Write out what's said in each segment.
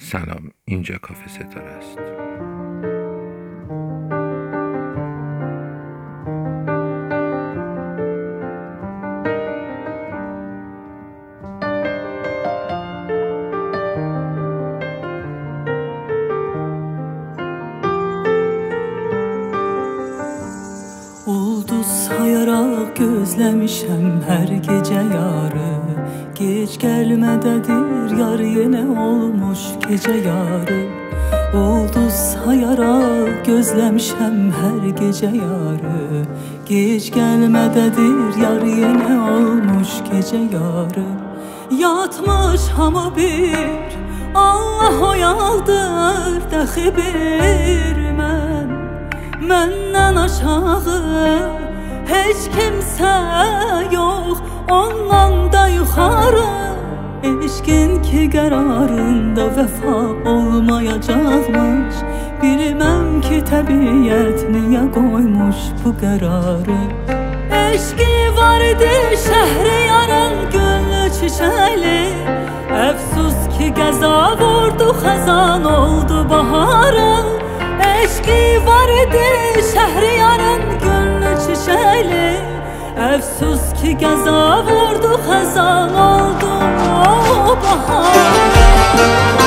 سلام اینجا کافه ستاره است Ulduz sayarak gözlemişem her gece yarı Geç gelmededir. Yar yine olmuş gece yarı. Ulduz sayarak gözlemişem her gece yarı. Geç gelmededir. Yar yine olmuş gece yarı. Yatmış hamı bir Allah oyaldır dəxi bir mən Məndən aşağı heç kimsə yox Ondan da yuxarı Eşqin ki qərarında vəfa olmayacaqmış Bilməm ki təbiət niyə qoymuş bu qərarı Eşqi var idi şəhri yaran gönlü çiçəli Əfsus ki qəza vurdu xəzan oldu baharı. Eşqi var idi şəhri yaran gönlü çiçəli Əfsus ki qəza vurdu xəzan oldu bahar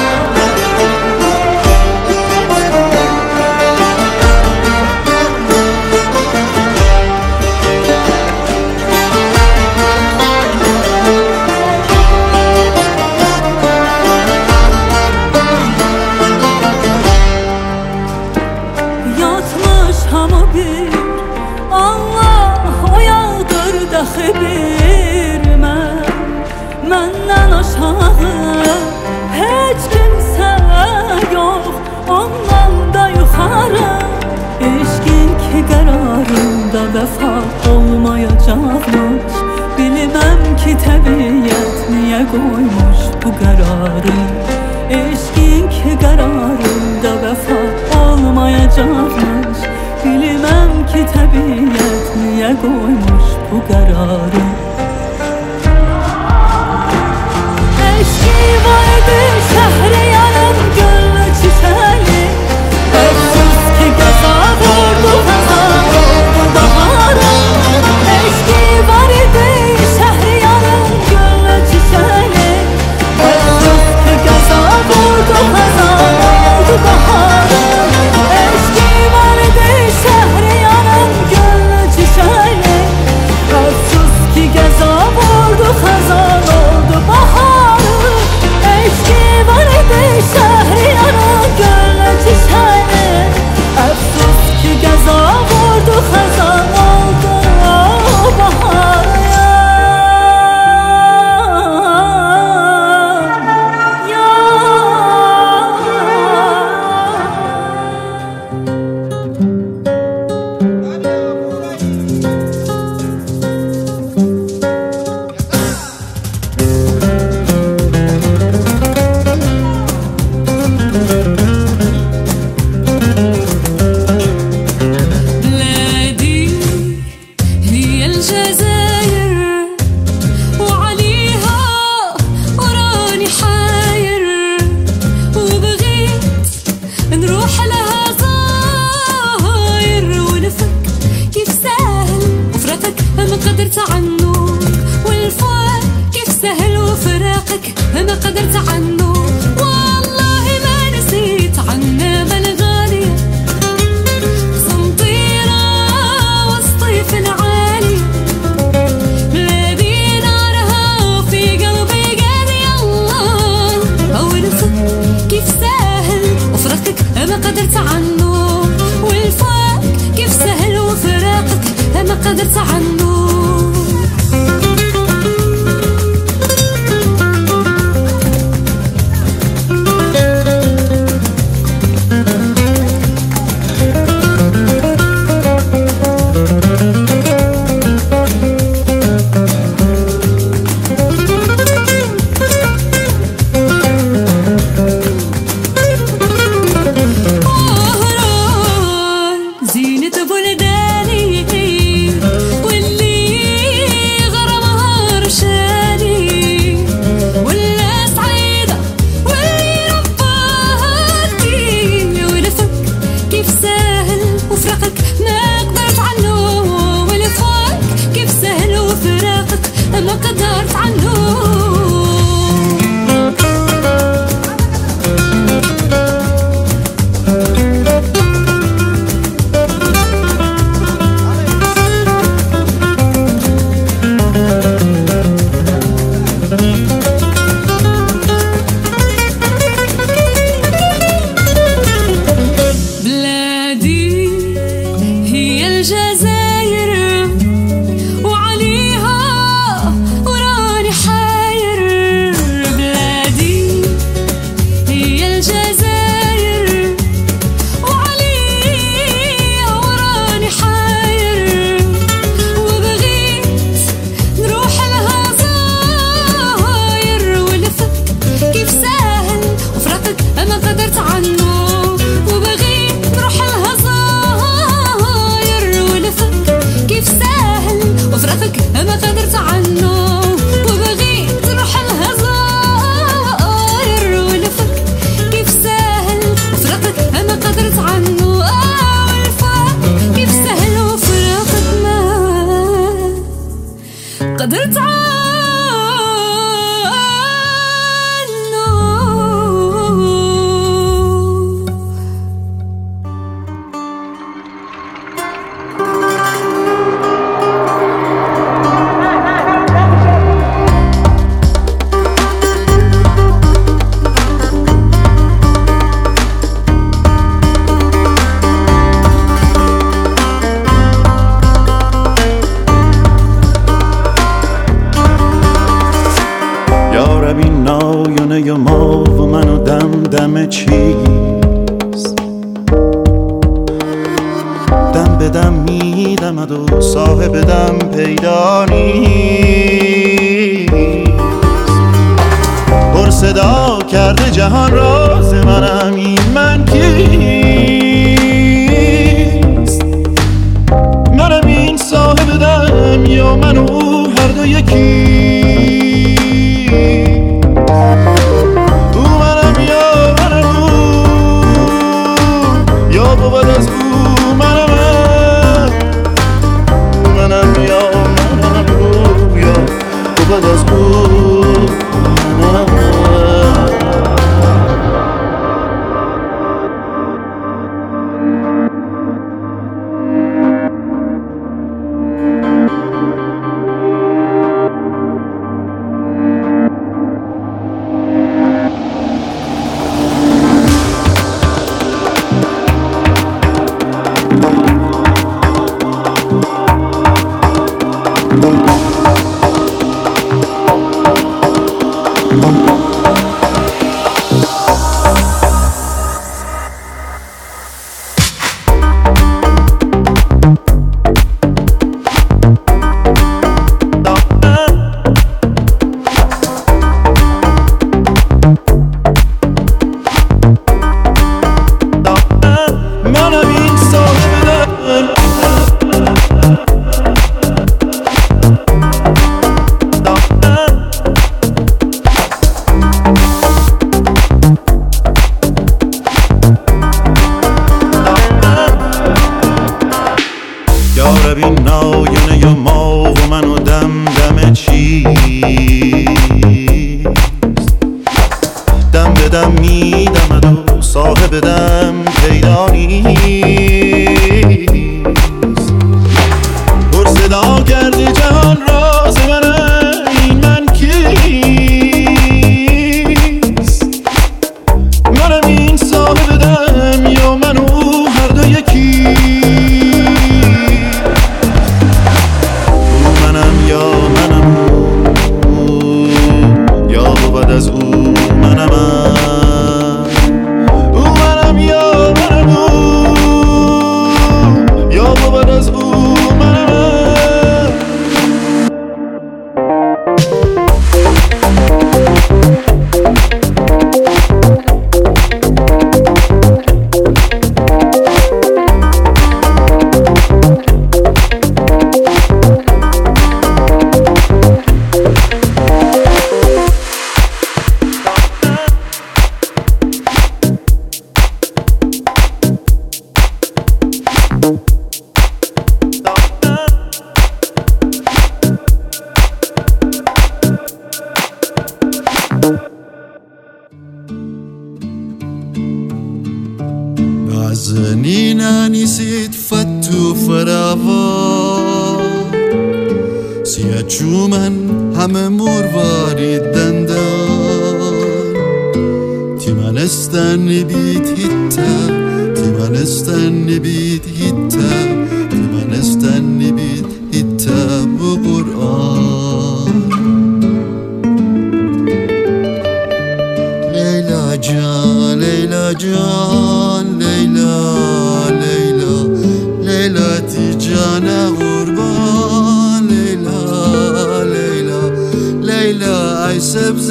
koymuş bu kararı. Eşkin kararında vefa olmayacakmış Bilmem ki tabiat niye koymuş bu kararı.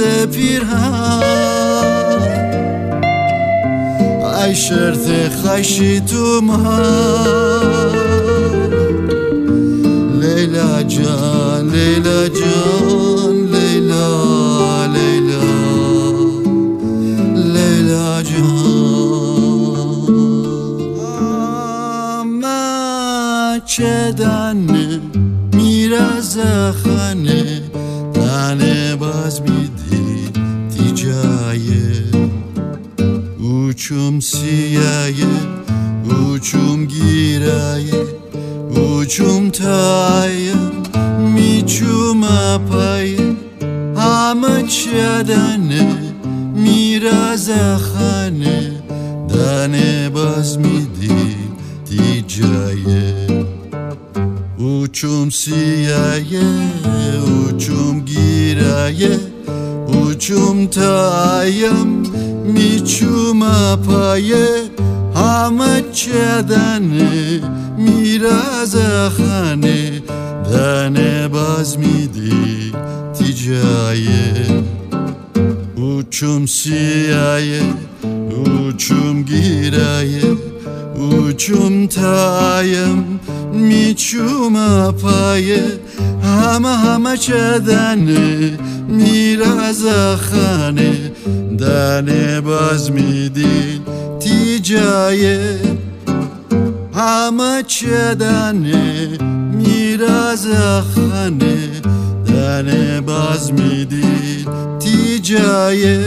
ز پیرهن ای شرط خشی تو ما لیلا جان لیلا جان Тая, мичума пая, амачадане, миразахане, дане базмиди тиджае. Uçum siyaye, uçum giraye, uçum tayam, miçum apaye, Mamıçedeni mirazahane Dene bazmidi ticaye Uçum siyaye Uçum giraye اوچوم تایم میچوم پایه همه همه چدنه میراز خانه دنه باز میدی تیجایه همه چدنه میراز خانه دنه باز میدی تیجایه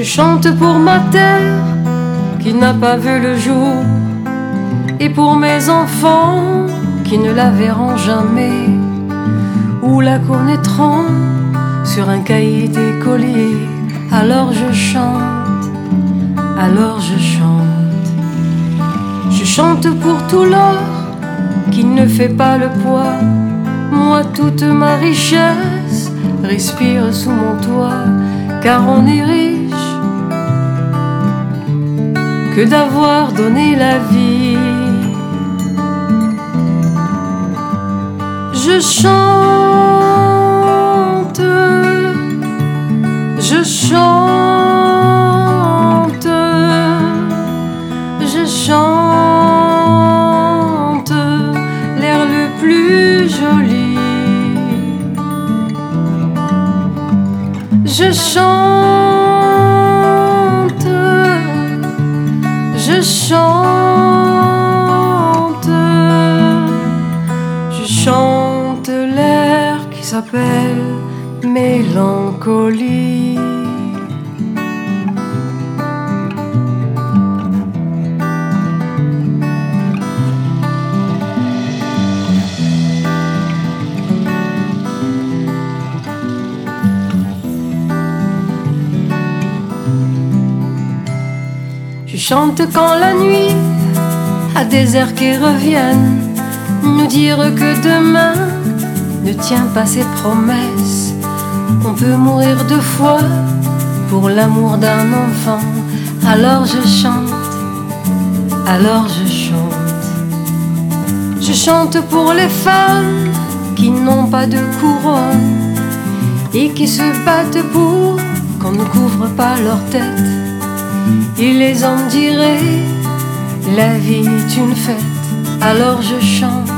Je chante pour ma terre qui n'a pas vu le jour et pour mes enfants qui ne la verront jamais ou la connaîtront sur un cahier d'écolier. Alors je chante, alors je chante. Je chante pour tout l'or qui ne fait pas le poids. Moi, toute ma richesse respire sous mon toit, car on est riche que d'avoir donné la vie. Je chante, je chante, je chante l'air le plus joli. Je chante, chante, je chante l'air qui s'appelle mélancolie. Chante quand la nuit a des airs qui reviennent nous dire que demain ne tient pas ses promesses. On peut mourir deux fois pour l'amour d'un enfant. Alors je chante, alors je chante. Je chante pour les femmes qui n'ont pas de couronne et qui se battent pour qu'on ne couvre pas leur tête. Et les hommes diraient, la vie est une fête. Alors je chante,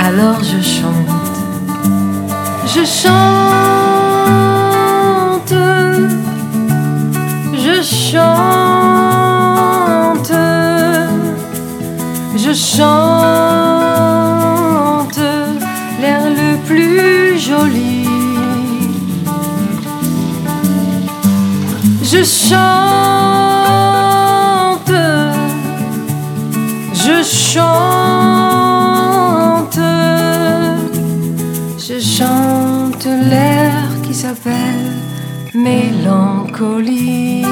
alors je chante. Je chante, je chante, je chante Je chante, je chante, je chante l'air qui s'appelle mélancolie.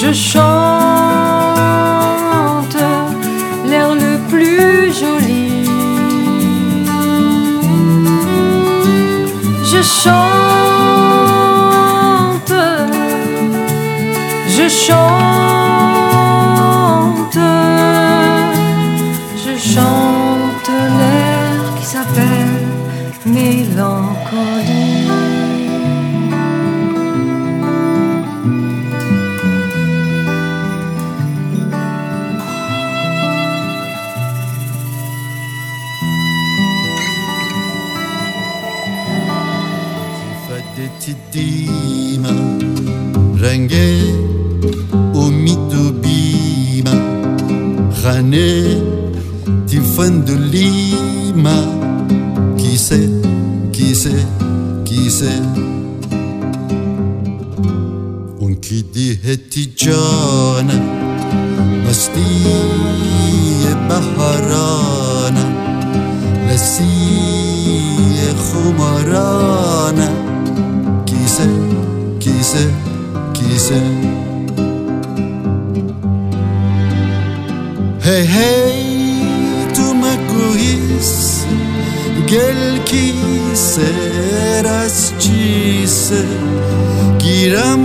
Je chante, l'air le plus joli. Je chante, je chante, je chante l'air qui s'appelle mélancolie. distinguer au mitobima Rané, Tifone de Lima Qui sait, qui sait, qui sait Un qui dit heti jana Hetichana e Baharana Lassi e khumarana Qui sait, qui sait quiser. Hey, hey, tu me corris, quel quisseras giram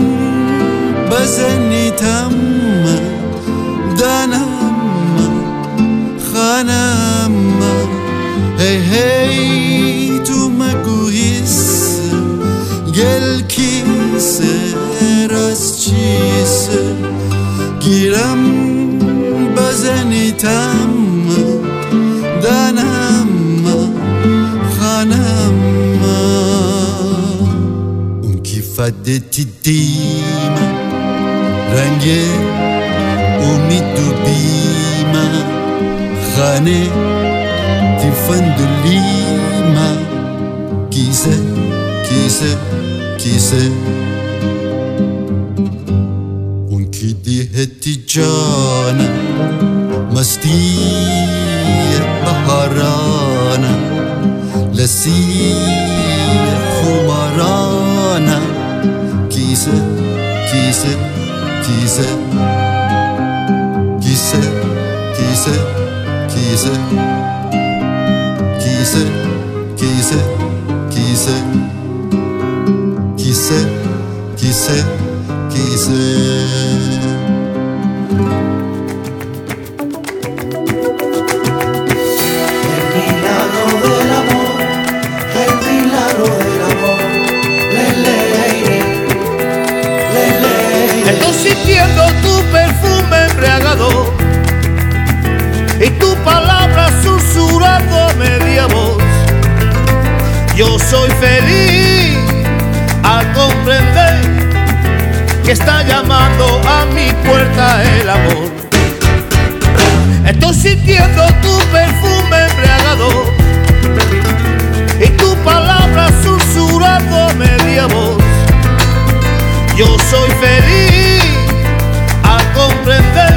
bazenitam. padettidima, lima. Umidubima, khane tifandulima, kise, kise, kise. Kise, kise, kise, kise, kise, kise, kise, kise, kise, kise, kise. Soy feliz al comprender que está llamando a mi puerta el amor. Estoy sintiendo tu perfume embriagado y tu palabra susurrando a media voz. Yo soy feliz al comprender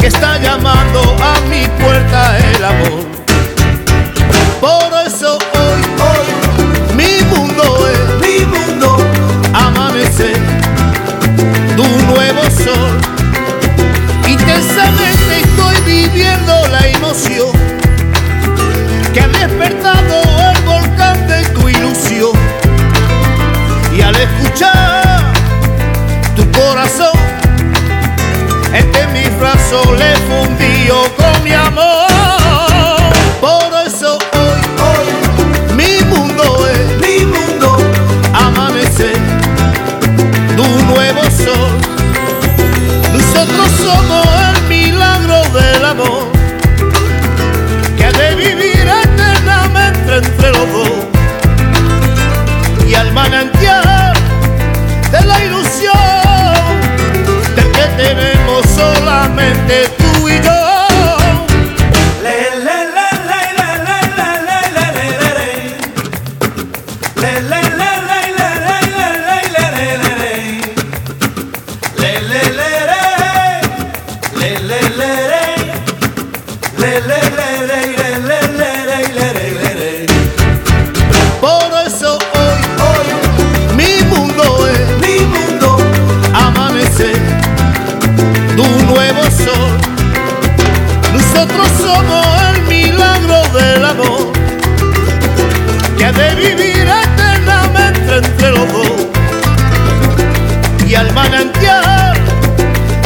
que está llamando a mi puerta el amor. Por eso solamente tú y yo. le le le le le y al manantial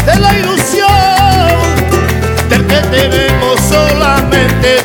de la ilusión del que tenemos solamente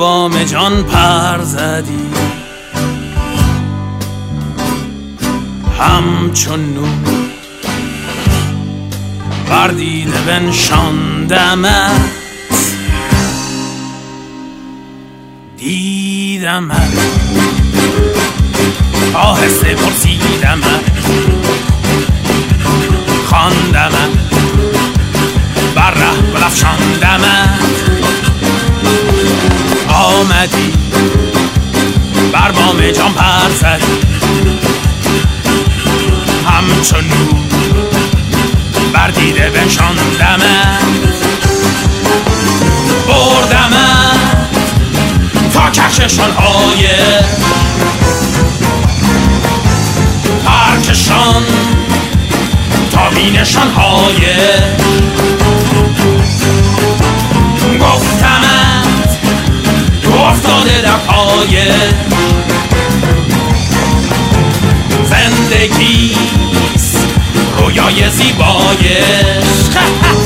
بام جان پر زدی. همچون نور بر دیده بنشاندمت دیدمت آهسته پرسیدمت خواندمت بر ره گل افشاندمت آمدی. بر بام جان پر زدی همچون نور بر دیده بنشاندمت بردمت تا کششان های ترکشان تا بینشان های پای زندگیست رویای زیبایش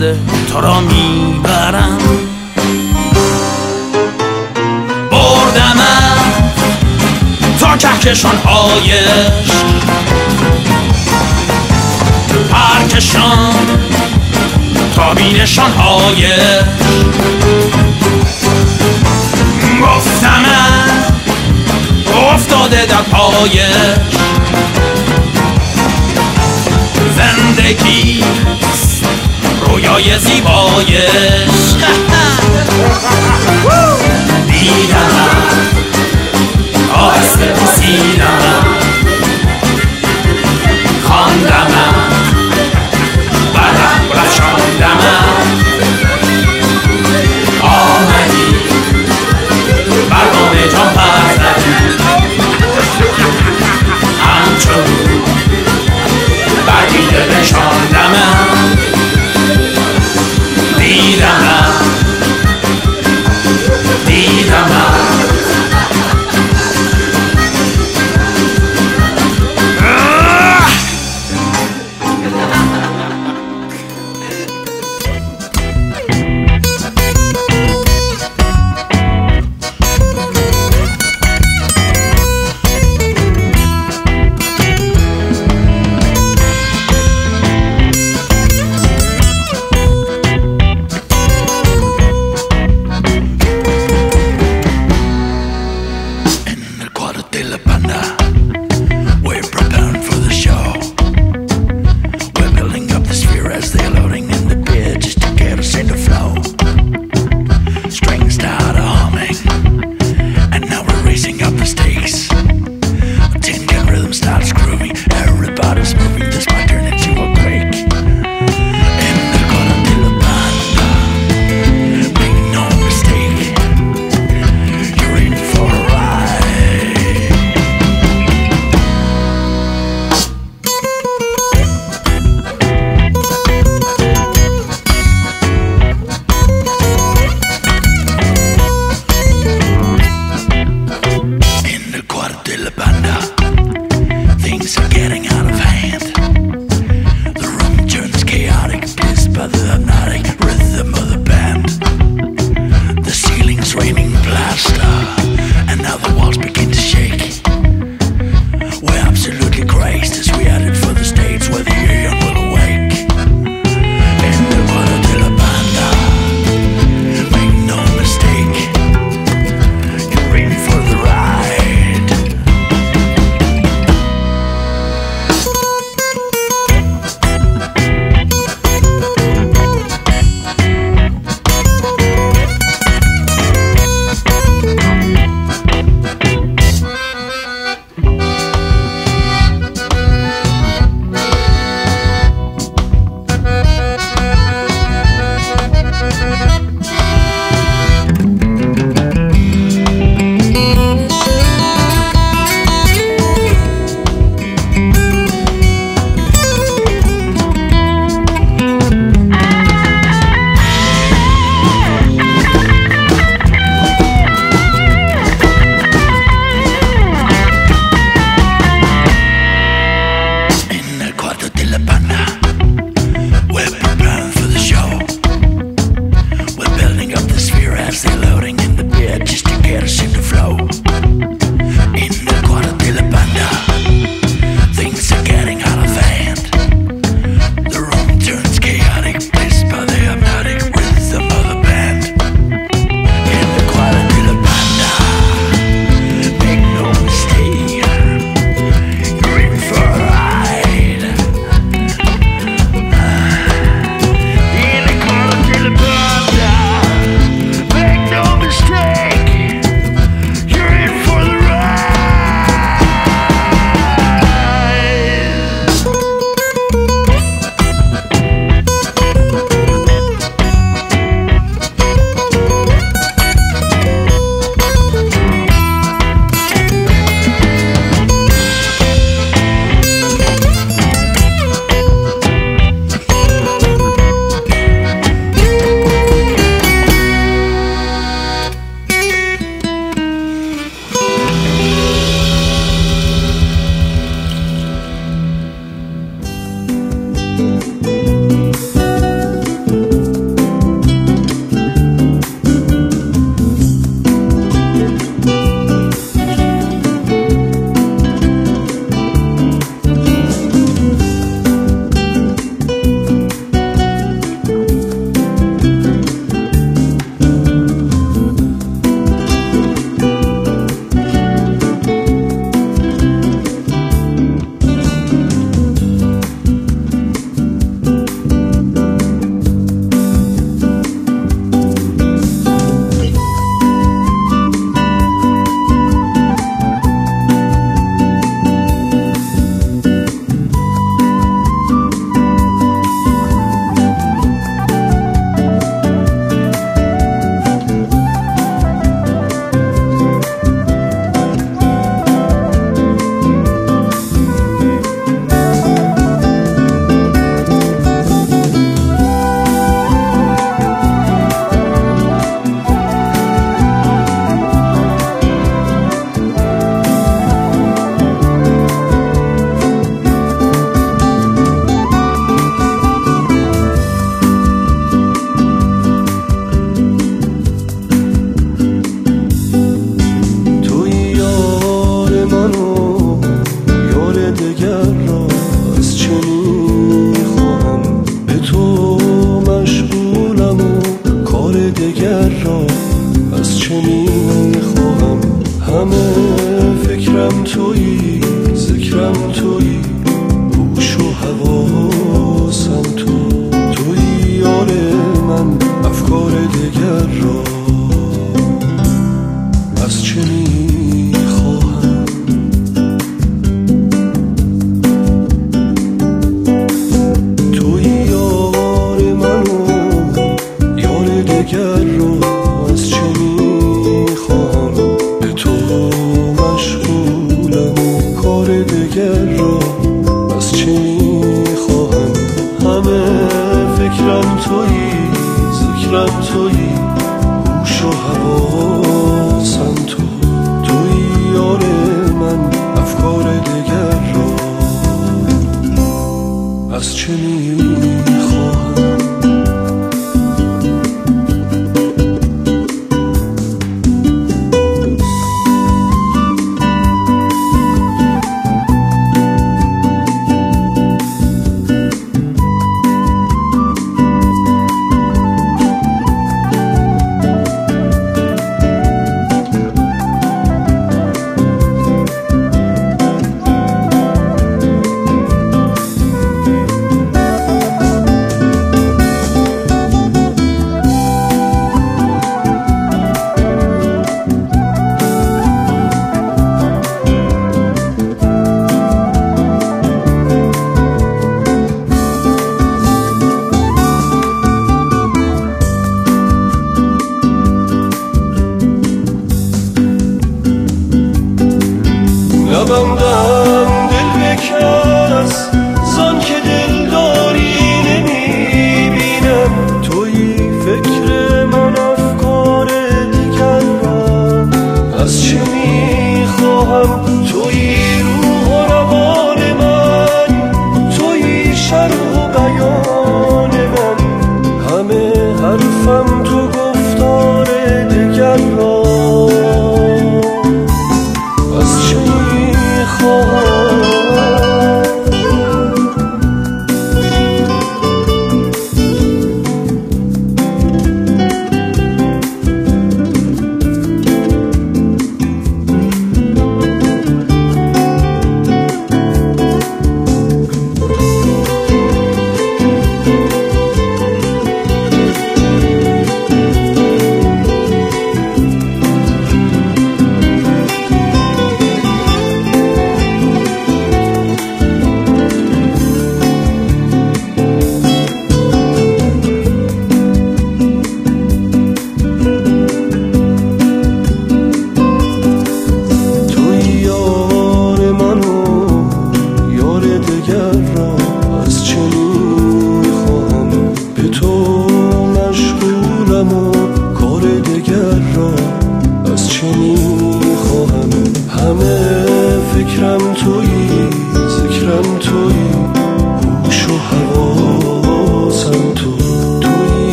یاد تو را می‌برم. بردمم تا کهکشان هایش پرکشان تا بینشان هایش گفتمم افتاده در پایش. زندگی رویای زیبایش. دیدم. آهسته تو سینم خواندم برم رشاندم آمدی. برنامه جان پر زدی همچون بقیه نشاندم دیدم